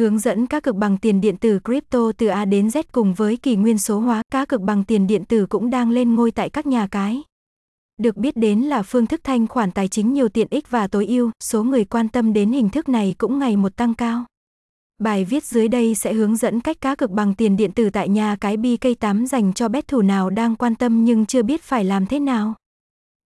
Hướng dẫn cá cược bằng tiền điện tử crypto từ A đến Z cùng với kỳ nguyên số hóa, cá cược bằng tiền điện tử cũng đang lên ngôi tại các nhà cái. Được biết đến là phương thức thanh khoản tài chính nhiều tiện ích và tối ưu, số người quan tâm đến hình thức này cũng ngày một tăng cao. Bài viết dưới đây sẽ hướng dẫn cách cá cược bằng tiền điện tử tại nhà cái BK8 dành cho bet thủ nào đang quan tâm nhưng chưa biết phải làm thế nào.